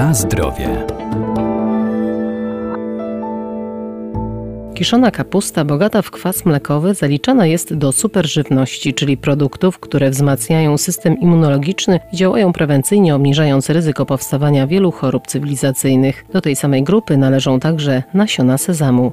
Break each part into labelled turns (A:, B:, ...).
A: Na zdrowie.
B: Kiszona kapusta bogata w kwas mlekowy zaliczana jest do superżywności, czyli produktów, które wzmacniają system immunologiczny i działają prewencyjnie, obniżając ryzyko powstawania wielu chorób cywilizacyjnych. Do tej samej grupy należą także nasiona sezamu.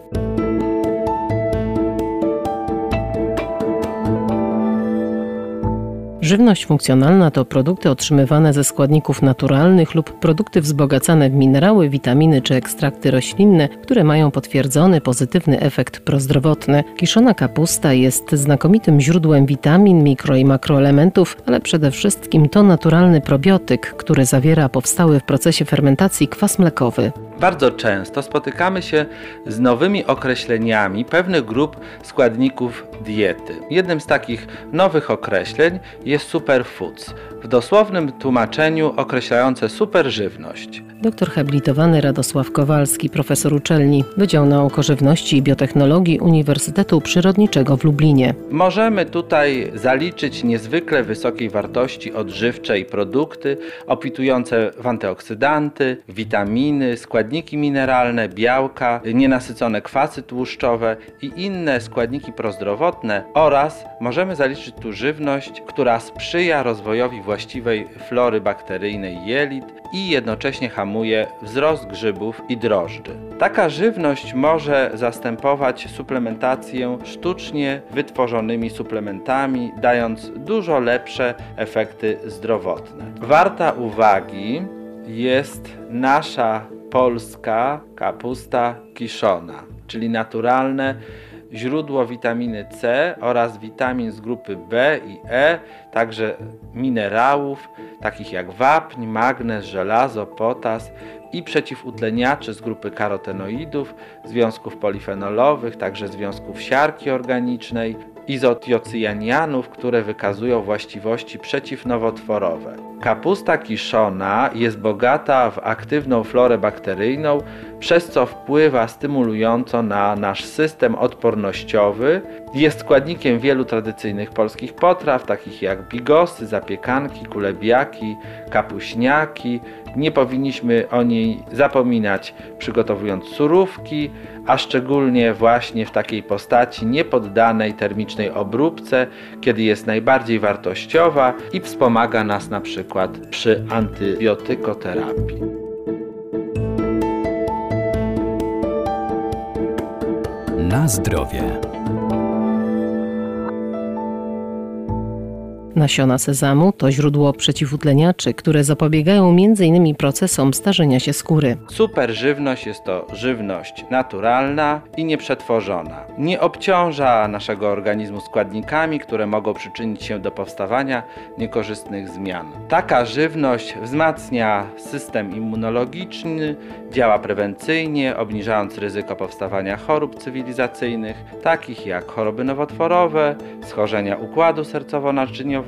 B: Żywność funkcjonalna to produkty otrzymywane ze składników naturalnych lub produkty wzbogacane w minerały, witaminy czy ekstrakty roślinne, które mają potwierdzony pozytywny efekt prozdrowotny. Kiszona kapusta jest znakomitym źródłem witamin, mikro i makroelementów, ale przede wszystkim to naturalny probiotyk, który zawiera powstały w procesie fermentacji kwas mlekowy.
C: Bardzo często spotykamy się z nowymi określeniami pewnych grup składników diety. Jednym z takich nowych określeń jest superfoods, w dosłownym tłumaczeniu określające superżywność.
B: Doktor habilitowany Radosław Kowalski, profesor uczelni, Wydział Nauk o Żywności i Biotechnologii Uniwersytetu Przyrodniczego w Lublinie.
C: Możemy tutaj zaliczyć niezwykle wysokiej wartości odżywcze i produkty obfitujące w antyoksydanty, witaminy, składniki mineralne, białka, nienasycone kwasy tłuszczowe i inne składniki prozdrowotne oraz możemy zaliczyć tu żywność, która sprzyja rozwojowi właściwej flory bakteryjnej jelit i jednocześnie hamuje wzrost grzybów i drożdży. Taka żywność może zastępować suplementację sztucznie wytworzonymi suplementami, dając dużo lepsze efekty zdrowotne. Warta uwagi jest nasza polska kapusta kiszona, czyli naturalne źródło witaminy C oraz witamin z grupy B i E, także minerałów takich jak wapń, magnez, żelazo, potas i przeciwutleniaczy z grupy karotenoidów, związków polifenolowych, także związków siarki organicznej, izotiocjanianów, które wykazują właściwości przeciwnowotworowe. Kapusta kiszona jest bogata w aktywną florę bakteryjną, przez co wpływa stymulująco na nasz system odpornościowy. Jest składnikiem wielu tradycyjnych polskich potraw, takich jak bigosy, zapiekanki, kulebiaki, kapuśniaki. Nie powinniśmy o niej zapominać przygotowując surówki, a szczególnie właśnie w takiej postaci niepoddanej termicznej obróbce, kiedy jest najbardziej wartościowa i wspomaga nas na przykład przy antybiotykoterapii.
A: Na zdrowie.
B: Nasiona sezamu to źródło przeciwutleniaczy, które zapobiegają m.in. procesom starzenia się skóry.
C: Super żywność jest to żywność naturalna i nieprzetworzona. Nie obciąża naszego organizmu składnikami, które mogą przyczynić się do powstawania niekorzystnych zmian. Taka żywność wzmacnia system immunologiczny, działa prewencyjnie, obniżając ryzyko powstawania chorób cywilizacyjnych, takich jak choroby nowotworowe, schorzenia układu sercowo-naczyniowego,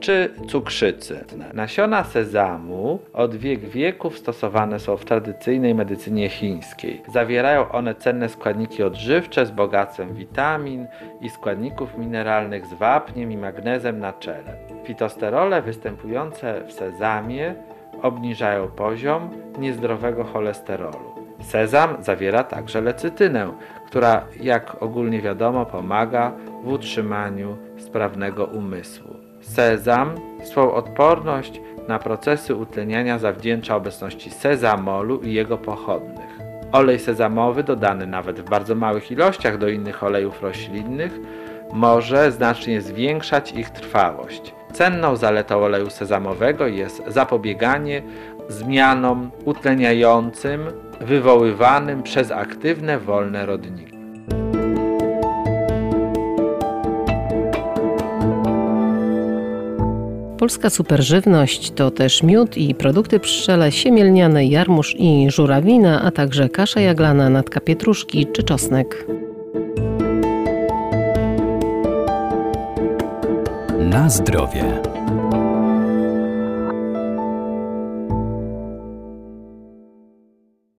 C: czy cukrzycy. Nasiona sezamu od wiek wieków stosowane są w tradycyjnej medycynie chińskiej. Zawierają one cenne składniki odżywcze z bogactwem witamin i składników mineralnych z wapniem i magnezem na czele. Fitosterole występujące w sezamie obniżają poziom niezdrowego cholesterolu. Sezam zawiera także lecytynę, która, jak ogólnie wiadomo, pomaga w utrzymaniu sprawnego umysłu. Sezam swą odporność na procesy utleniania zawdzięcza obecności sezamolu i jego pochodnych. Olej sezamowy dodany nawet w bardzo małych ilościach do innych olejów roślinnych może znacznie zwiększać ich trwałość. Cenną zaletą oleju sezamowego jest zapobieganie zmianom utleniającym wywoływanym przez aktywne wolne rodniki.
B: Polska superżywność to też miód i produkty pszczele, siemielniane, jarmuż i żurawina, a także kasza jaglana, natka pietruszki czy czosnek.
A: Na zdrowie.